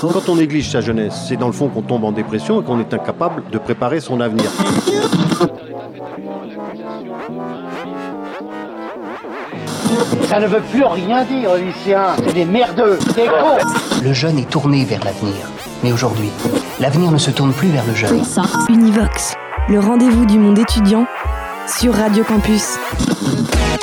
Quand on néglige sa jeunesse, c'est dans le fond qu'on tombe en dépression et qu'on est incapable de préparer son avenir. Ça ne veut plus rien dire, lycéens. C'est des merdeux, des cons. Le jeune est tourné vers l'avenir. Mais aujourd'hui, l'avenir ne se tourne plus vers le jeune. Univox, le rendez-vous du monde étudiant sur Radio Campus.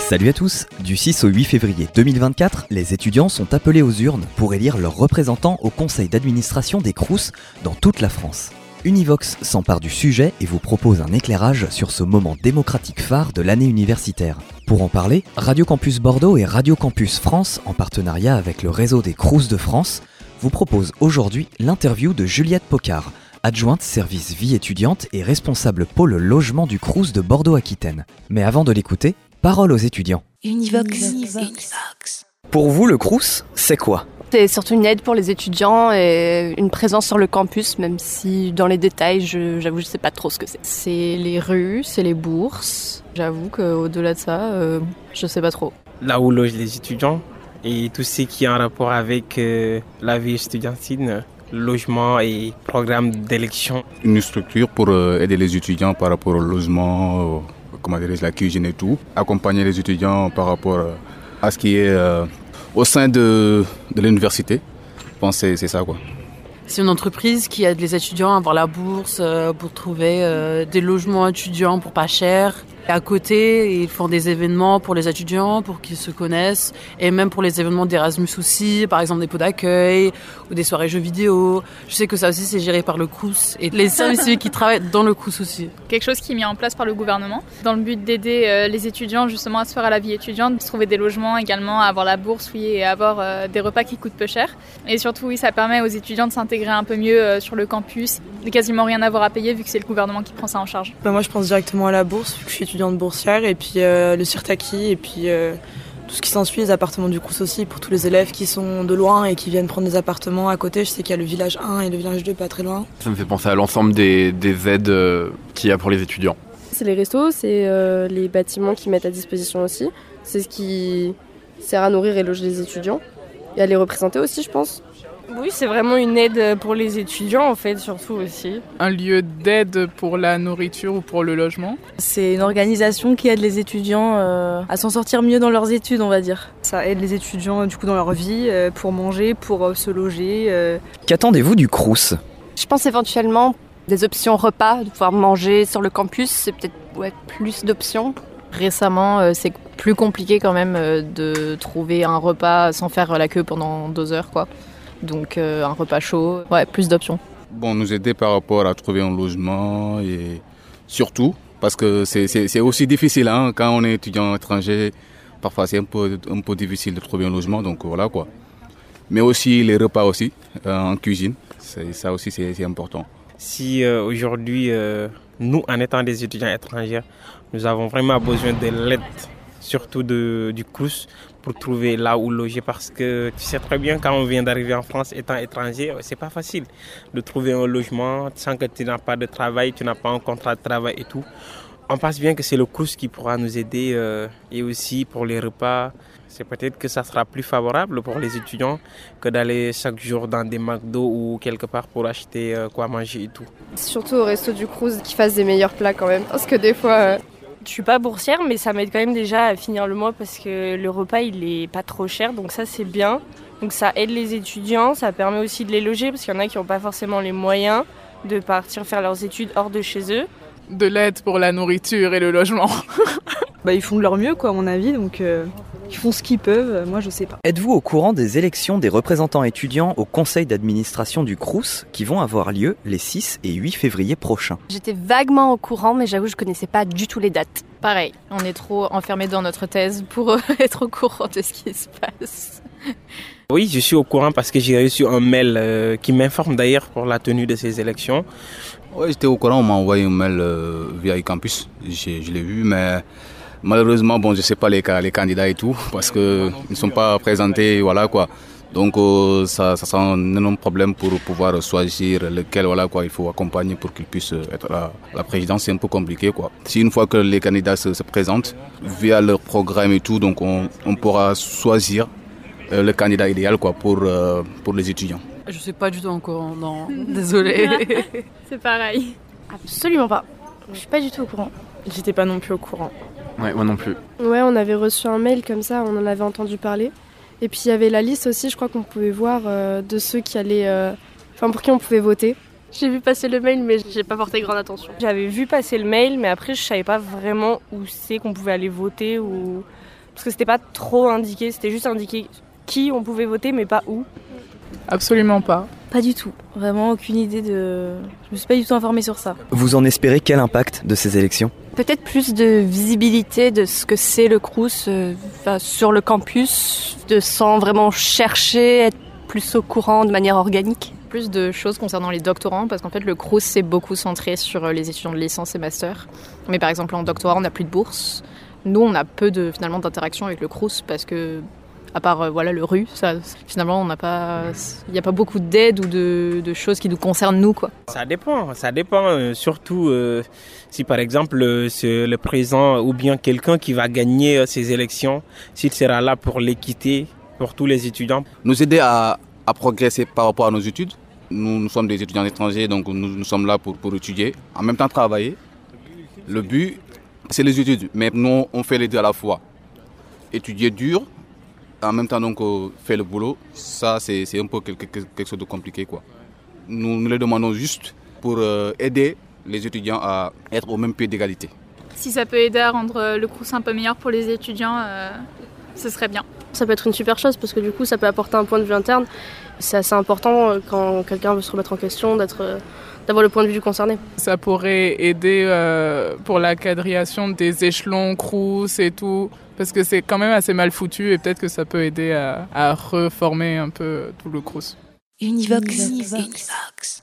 Salut à tous Du 6 au 8 février 2024, les étudiants sont appelés aux urnes pour élire leurs représentants au conseil d'administration des CROUS dans toute la France. Univox s'empare du sujet et vous propose un éclairage sur ce moment démocratique phare de l'année universitaire. Pour en parler, Radio Campus Bordeaux et Radio Campus France, en partenariat avec le réseau des Crous de France, vous propose aujourd'hui l'interview de Juliette Pocard, adjointe service vie étudiante et responsable pôle logement du Crous de Bordeaux-Aquitaine. Mais avant de l'écouter, parole aux étudiants. Univox. Pour vous, le Crous, c'est quoi? C'est surtout une aide pour les étudiants et une présence sur le campus, même si dans les détails, je- j'avoue, je sais pas trop ce que c'est. C'est les rues, c'est les bourses. J'avoue qu'au-delà de ça, euh, je sais pas trop. là où logent les étudiants et tout ce qui est en rapport avec euh, la vie estudiantine, logement et programme d'élection. une structure pour euh, aider les étudiants par rapport au logement, euh, comment dirais la cuisine et tout. Accompagner les étudiants par rapport euh, à ce qui est euh, au sein de, de l'université. Je pense que c'est- ça quoi. C'est une entreprise qui aide les étudiants à avoir la bourse pour trouver des logements étudiants pour pas cher. Et à côté, ils font des événements pour les étudiants, pour qu'ils se connaissent, et même pour les événements d'Erasmus aussi, par exemple des pots d'accueil ou des soirées jeux vidéo. Je sais que ça aussi c'est géré par le CRUS et les services civiques qui travaillent dans le CRUS aussi. quelque chose qui est mis en place par le gouvernement dans le but d'aider euh, les étudiants justement à se faire à la vie étudiante, de se trouver des logements également, à avoir la bourse oui, et à avoir euh, des repas qui coûtent peu cher. Et surtout oui, ça permet aux étudiants de s'intégrer un peu mieux euh, sur le campus, de quasiment rien avoir à payer vu que c'est le gouvernement qui prend ça en charge. Bah, moi, je pense directement à la bourse, vu que je suis étudiante boursière, et puis euh, le Sirtaki, et puis euh, tout ce qui s'ensuit, les appartements du Crous aussi, pour tous les élèves qui sont de loin et qui viennent prendre des appartements à côté. Je sais qu'il y a le village 1 et le village 2 pas très loin. Ça me fait penser à l'ensemble des, des aides euh, qu'il y a pour les étudiants. C'est les restos, c'est euh, les bâtiments qui mettent à disposition aussi. C'est ce qui sert à nourrir et loger les étudiants. Et à les représenter aussi, je pense. Oui, c'est vraiment une aide pour les étudiants, en fait, surtout aussi. un lieu d'aide pour la nourriture ou pour le logement. C'est une organisation qui aide les étudiants euh, à s'en sortir mieux dans leurs études, on va dire. Ça aide les étudiants du coup dans leur vie, euh, pour manger, pour euh, se loger. euh, Qu'attendez-vous du Crous? Je pense éventuellement des options repas, de pouvoir manger sur le campus, c'est peut-être ouais, plus d'options. Récemment, euh, c'est plus compliqué quand même euh, de trouver un repas sans faire la queue pendant deux heures, quoi. Donc euh, un repas chaud, ouais, plus d'options. Bon, nous aider par rapport à trouver un logement et surtout parce que c'est- aussi difficile hein, quand on est étudiant étranger. Parfois, c'est un peu, un peu difficile de trouver un logement, donc voilà quoi. Mais aussi les repas aussi euh, en cuisine, c'est- ça aussi c'est important. Si euh, aujourd'hui, euh, nous, en étant des étudiants étrangers, nous avons vraiment besoin de l'aide, surtout de, du CRUS, pour trouver là où loger parce que tu sais très bien quand on vient d'arriver en France étant étranger, c'est pas facile de trouver un logement sans que tu n'as pas de travail, tu n'as pas un contrat de travail et tout. On pense bien que c'est le CRUS qui pourra nous aider euh, et aussi pour les repas. C'est peut-être que ça sera plus favorable pour les étudiants que d'aller chaque jour dans des McDo ou quelque part pour acheter euh, quoi manger et tout. Surtout au resto du Cruz qui fassent des meilleurs plats quand même. Parce que des fois, euh, Je suis pas boursière, mais ça m'aide quand même déjà à finir le mois parce que le repas il est pas trop cher, donc ça c'est bien. Donc ça aide les étudiants, ça permet aussi de les loger parce qu'il y en a qui n'ont pas forcément les moyens de partir faire leurs études hors de chez eux. De l'aide pour la nourriture et le logement. bah, ils font de leur mieux, quoi, à mon avis, donc euh, ils font ce qu'ils peuvent. euh, Moi, je sais pas. Êtes-vous au courant des élections des représentants étudiants au conseil d'administration du Crous qui vont avoir lieu les 6 et 8 février prochains? J'étais vaguement au courant, mais j'avoue, je connaissais pas du tout les dates. Pareil, on est trop enfermé dans notre thèse pour euh, être au courant de ce qui se passe. Oui, je suis au courant parce que j'ai reçu un mail euh, qui m'informe d'ailleurs pour la tenue de ces élections. Ouais, j'étais au courant, on m'a envoyé un mail euh, via campus, J'ai- je l'ai vu, mais malheureusement, bon, je sais pas les, ca- les candidats et tout, parce que ils ne sont pas présentés, voilà quoi. Donc euh, ça, ça sera un énorme problème pour pouvoir choisir lequel voilà quoi il faut accompagner pour qu'il puisse être à la présidence. C'est un peu compliqué quoi. Si une fois que les candidats se, se présentent via leur programme et tout, donc on, on pourra choisir euh, le candidat idéal quoi pour euh, pour les étudiants. Je suis pas du tout en courant, non. Désolée. C'est pareil. Absolument pas. Je suis pas du tout au courant. J'étais pas non plus au courant. Ouais, moi non plus. Ouais, on avait reçu un mail comme ça, on en avait entendu parler. Et puis il y avait la liste aussi, je crois qu'on pouvait voir euh, de ceux qui allaient. euh, Enfin, pour qui on pouvait voter. J'ai vu passer le mail, mais j'ai pas porté grande attention. J'avais vu passer le mail, mais après, je savais pas vraiment où c'est qu'on pouvait aller voter ou. Parce que c'était pas trop indiqué, c'était juste indiqué qui on pouvait voter, mais pas où. Absolument pas. Pas du tout. Vraiment aucune idée de. Je me suis pas du tout informée sur ça. Vous en espérez quel impact de ces élections? Peut-être plus de visibilité de ce que c'est le Crous euh, sur le campus, de sans vraiment chercher, être plus au courant de manière organique? Plus de choses concernant les doctorants, parce qu'en fait le Crous c'est beaucoup centré sur euh, les étudiants de licence et master. Mais par exemple en doctorat on n'a plus de bourse. Nous on a peu de finalement d'interaction avec le Crous parce que à part euh, voilà le RU, ça, finalement on n'a pas, il n'y a pas beaucoup d'aide ou de, de choses qui nous concernent nous quoi. Ça dépend, ça dépend. euh, surtout euh, si par exemple euh, c'est le président ou bien quelqu'un qui va gagner euh, ces élections, s'il sera là pour l'équité pour tous les étudiants. Nous aider à, à progresser par rapport à nos études. Nous, nous sommes des étudiants étrangers, donc nous, nous sommes là pour, pour étudier, en même temps travailler. Le but, c'est les études, mais nous, on fait les deux à la fois. Étudier dur, en même temps donc euh, faire le boulot, ça c'est un peu quelque, chose de compliqué. Quoi. Nous, nous les demandons juste pour euh, aider les étudiants à être au même pied d'égalité. Si ça peut aider à rendre le Crous un peu meilleur pour les étudiants, euh, ce serait bien. Ça peut être une super chose parce que du coup, ça peut apporter un point de vue interne. C'est assez important euh, quand quelqu'un veut se remettre en question d'être, euh, d'avoir le point de vue du concerné. Ça pourrait aider euh, pour la quadrillation des échelons, crous et tout, parce que c'est quand même assez mal foutu et peut-être que ça peut aider à, à reformer un peu tout le crous. Univox.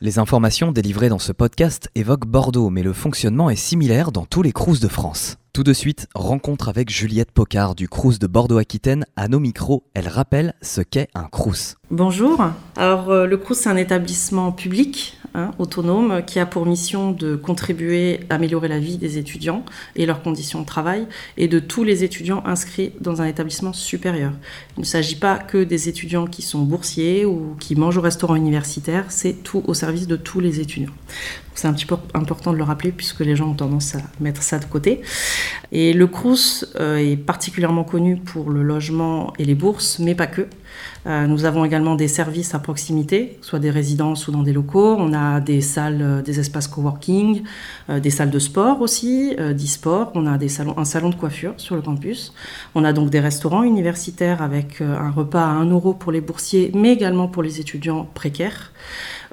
Les informations délivrées dans ce podcast évoquent Bordeaux, mais le fonctionnement est similaire dans tous les crous de France. Tout de suite, rencontre avec Juliette Pocard du crous de Bordeaux-Aquitaine. À nos micros, elle rappelle ce qu'est un crous. Bonjour. Alors, euh, le CRUS, c'est un établissement public, hein, autonome, qui a pour mission de contribuer à améliorer la vie des étudiants et leurs conditions de travail et de tous les étudiants inscrits dans un établissement supérieur. Il ne s'agit pas que des étudiants qui sont boursiers ou qui mangent au restaurant universitaire, c'est tout au service de tous les étudiants. C'est un petit peu important de le rappeler puisque les gens ont tendance à mettre ça de côté. Et le CRUS euh, est particulièrement connu pour le logement et les bourses, mais pas que. Euh, nous avons également des services à proximité, soit des résidences ou dans des locaux. On a des salles, euh, des espaces coworking, euh, des salles de sport aussi, d'e-sport. On a des salons, un salon de coiffure sur le campus. On a donc des restaurants universitaires avec un repas à 1 euro pour les boursiers, mais également pour les étudiants précaires.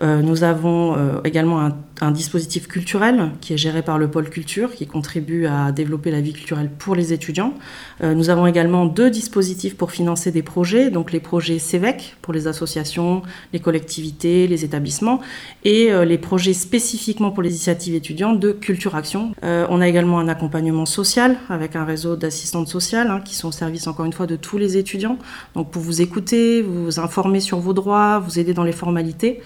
Euh, nous avons euh, également un, dispositif culturel qui est géré par le pôle culture, qui contribue à développer la vie culturelle pour les étudiants. Euh, nous avons également deux dispositifs pour financer des projets, donc les projets CEVEC pour les associations, les collectivités, les établissements, et les projets spécifiquement pour les initiatives étudiantes de Culture Action. On a également un accompagnement social avec un réseau d'assistantes sociales hein, qui sont au service encore une fois de tous les étudiants, donc pour vous écouter, vous informer sur vos droits, vous aider dans les formalités.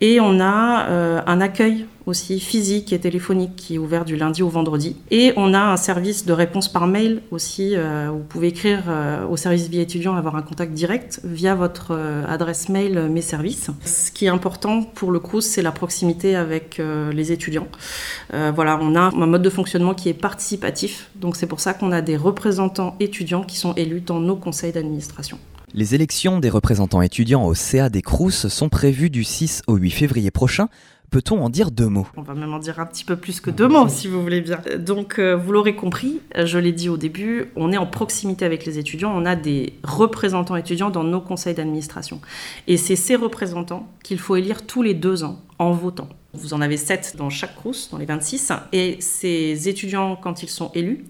Et on a euh, un accueil aussi physique et téléphonique qui est ouvert du lundi au vendredi. Et on a un service de réponse par mail aussi. euh, vous pouvez écrire euh, au service vie étudiant, avoir un contact direct via votre adresse mail Mes services. Ce qui est important pour le CRUS, c'est la proximité avec les étudiants. Voilà, on a un mode de fonctionnement qui est participatif. Donc c'est pour ça qu'on a des représentants étudiants qui sont élus dans nos conseils d'administration. Les élections des représentants étudiants au CA des Crous sont prévues du 6 au 8 février prochain. Peut-on en dire deux mots? On va même en dire un petit peu plus que deux mots, si vous voulez bien. Donc, euh, vous l'aurez compris, euh, je l'ai dit au début, on est en proximité avec les étudiants, on a des représentants étudiants dans nos conseils d'administration. Et c'est ces représentants qu'il faut élire tous les deux ans en votant. Vous en avez sept dans chaque crous, dans les 26. Et ces étudiants, quand ils sont élus,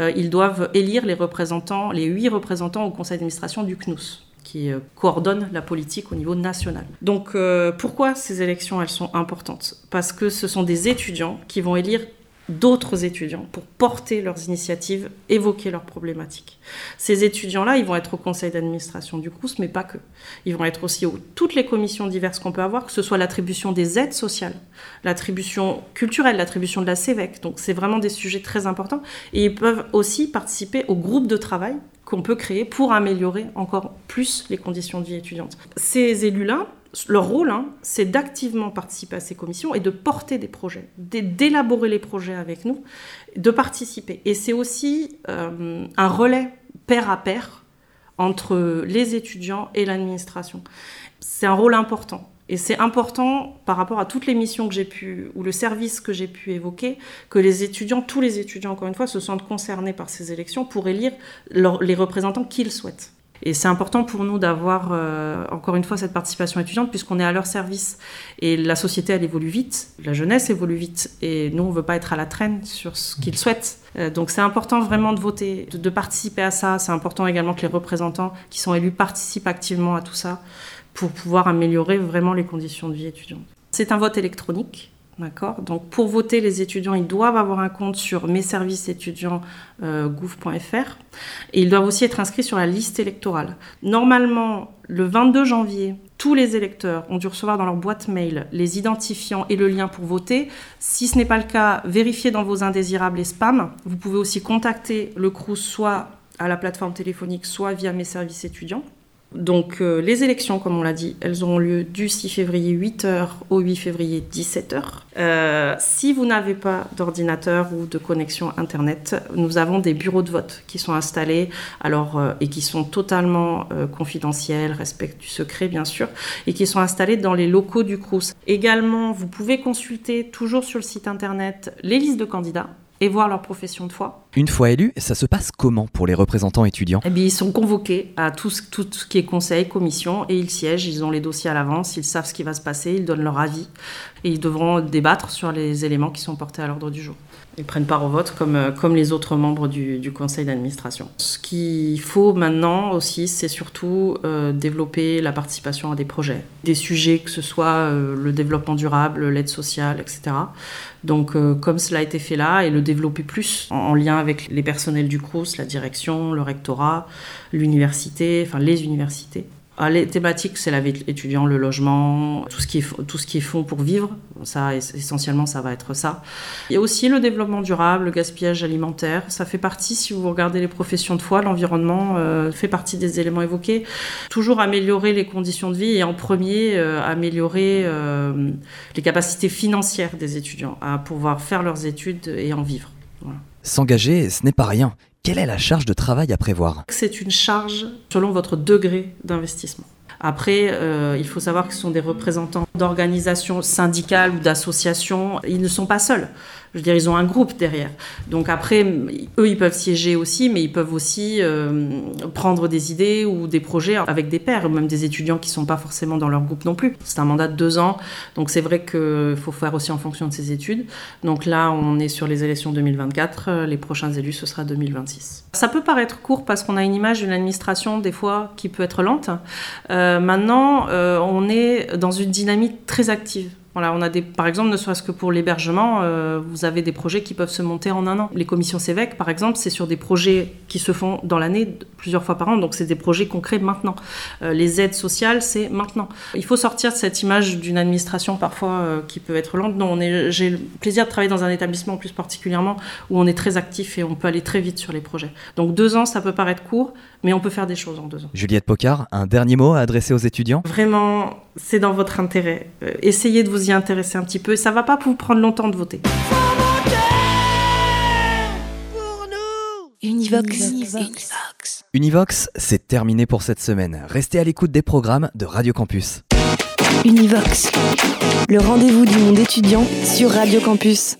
euh, ils doivent élire les représentants, les huit représentants au conseil d'administration du CNUS qui euh, coordonne la politique au niveau national. Donc euh, pourquoi ces élections elles sont importantes? Parce que ce sont des étudiants qui vont élire d'autres étudiants pour porter leurs initiatives, évoquer leurs problématiques. Ces étudiants-là, ils vont être au conseil d'administration du CRUS, mais pas que. Ils vont être aussi aux toutes les commissions diverses qu'on peut avoir, que ce soit l'attribution des aides sociales, l'attribution culturelle, l'attribution de la CEVEC. Donc c'est vraiment des sujets très importants. Et ils peuvent aussi participer au groupe de travail qu'on peut créer pour améliorer encore plus les conditions de vie étudiante. Ces élus-là leur rôle, hein, c'est d'activement participer à ces commissions et de porter des projets, d'élaborer les projets avec nous, de participer. Et c'est aussi euh, un relais pair à pair entre les étudiants et l'administration. C'est un rôle important. Et c'est important par rapport à toutes les missions que j'ai pu, ou le service que j'ai pu évoquer, que les étudiants, tous les étudiants encore une fois, se sentent concernés par ces élections pour élire les représentants qu'ils souhaitent. Et c'est important pour nous d'avoir, euh, encore une fois, cette participation étudiante, puisqu'on est à leur service. Et la société, elle évolue vite, la jeunesse évolue vite, et nous, on ne veut pas être à la traîne sur ce qu'ils souhaitent. Euh, donc c'est important vraiment de voter, de, de participer à ça. C'est important également que les représentants qui sont élus participent activement à tout ça pour pouvoir améliorer vraiment les conditions de vie étudiante. C'est un vote électronique. D'accord? Donc pour voter, les étudiants, ils doivent avoir un compte sur mes services étudiants euh, gouv.fr et ils doivent aussi être inscrits sur la liste électorale. Normalement, le 22 janvier, tous les électeurs ont dû recevoir dans leur boîte mail les identifiants et le lien pour voter. Si ce n'est pas le cas, vérifiez dans vos indésirables et spams. Vous pouvez aussi contacter le CRUS soit à la plateforme téléphonique, soit via mes services étudiants. Donc euh, les élections, comme on l'a dit, elles auront lieu du 6 février 8h au 8 février 17h. Euh, si vous n'avez pas d'ordinateur ou de connexion Internet, nous avons des bureaux de vote qui sont installés alors, euh, et qui sont totalement confidentiels, respectent du secret bien sûr, et qui sont installés dans les locaux du CRUS. Également, vous pouvez consulter toujours sur le site Internet les listes de candidats et voir leur profession de foi. Une fois élus, ça se passe comment pour les représentants étudiants? Eh bien, Ils sont convoqués à tout ce, tout ce qui est conseil, commission, et ils siègent, ils ont les dossiers à l'avance, ils savent ce qui va se passer, ils donnent leur avis, et ils devront débattre sur les éléments qui sont portés à l'ordre du jour. Ils prennent part au vote comme, euh, comme les autres membres du, du conseil d'administration. Ce qu'il faut maintenant aussi, c'est surtout euh, développer la participation à des projets, des sujets que ce soit euh, le développement durable, l'aide sociale, etc. Donc, comme cela a été fait là, et le développer plus en, en lien avec les personnels du CRUS, la direction, le rectorat, l'université, enfin les universités. Ah, les thématiques, c'est la vie étudiant, le logement, tout ce qui est, tout fonds pour vivre. Ça, essentiellement, ça va être ça. Il y a aussi le développement durable, le gaspillage alimentaire. Ça fait partie, si vous regardez les professions de foi, l'environnement euh, fait partie des éléments évoqués. Toujours améliorer les conditions de vie et en premier, euh, améliorer euh, les capacités financières des étudiants à pouvoir faire leurs études et en vivre. S'engager, ce n'est pas rien. Quelle est la charge de travail à prévoir? C'est une charge selon votre degré d'investissement. Après, euh, il faut savoir que ce sont des représentants d'organisations syndicales ou d'associations. Ils ne sont pas seuls. Je veux dire, ils ont un groupe derrière. Donc après, eux, ils peuvent siéger aussi, mais ils peuvent aussi euh, prendre des idées ou des projets avec des pairs, même des étudiants qui ne sont pas forcément dans leur groupe non plus. C'est un mandat de deux ans, donc c'est vrai qu'il faut faire aussi en fonction de ses études. Donc là, on est sur les élections 2024, les prochains élus, ce sera 2026. Ça peut paraître court parce qu'on a une image d'une administration, des fois, qui peut être lente. Euh, maintenant, euh, on est dans une dynamique très active. Voilà, on a des, par exemple, ne serait-ce que pour l'hébergement, euh, vous avez des projets qui peuvent se monter en un an. Les commissions CEVEC, par exemple, c'est sur des projets qui se font dans l'année plusieurs fois par an, donc c'est des projets concrets maintenant. Euh, les aides sociales, c'est maintenant. Il faut sortir de cette image d'une administration parfois euh, qui peut être lente. Non, j'ai le plaisir de travailler dans un établissement plus particulièrement où on est très actif et on peut aller très vite sur les projets. Donc deux ans, ça peut paraître court, mais on peut faire des choses en deux ans. Juliette Pocard, un dernier mot à adresser aux étudiants? Vraiment, c'est dans votre intérêt. Euh, essayez de vous y intéresser un petit peu. Ça va pas vous prendre longtemps de voter. Univox. Univox. Univox, c'est terminé pour cette semaine. Restez à l'écoute des programmes de Radio Campus. Univox, le rendez-vous du monde étudiant sur Radio Campus.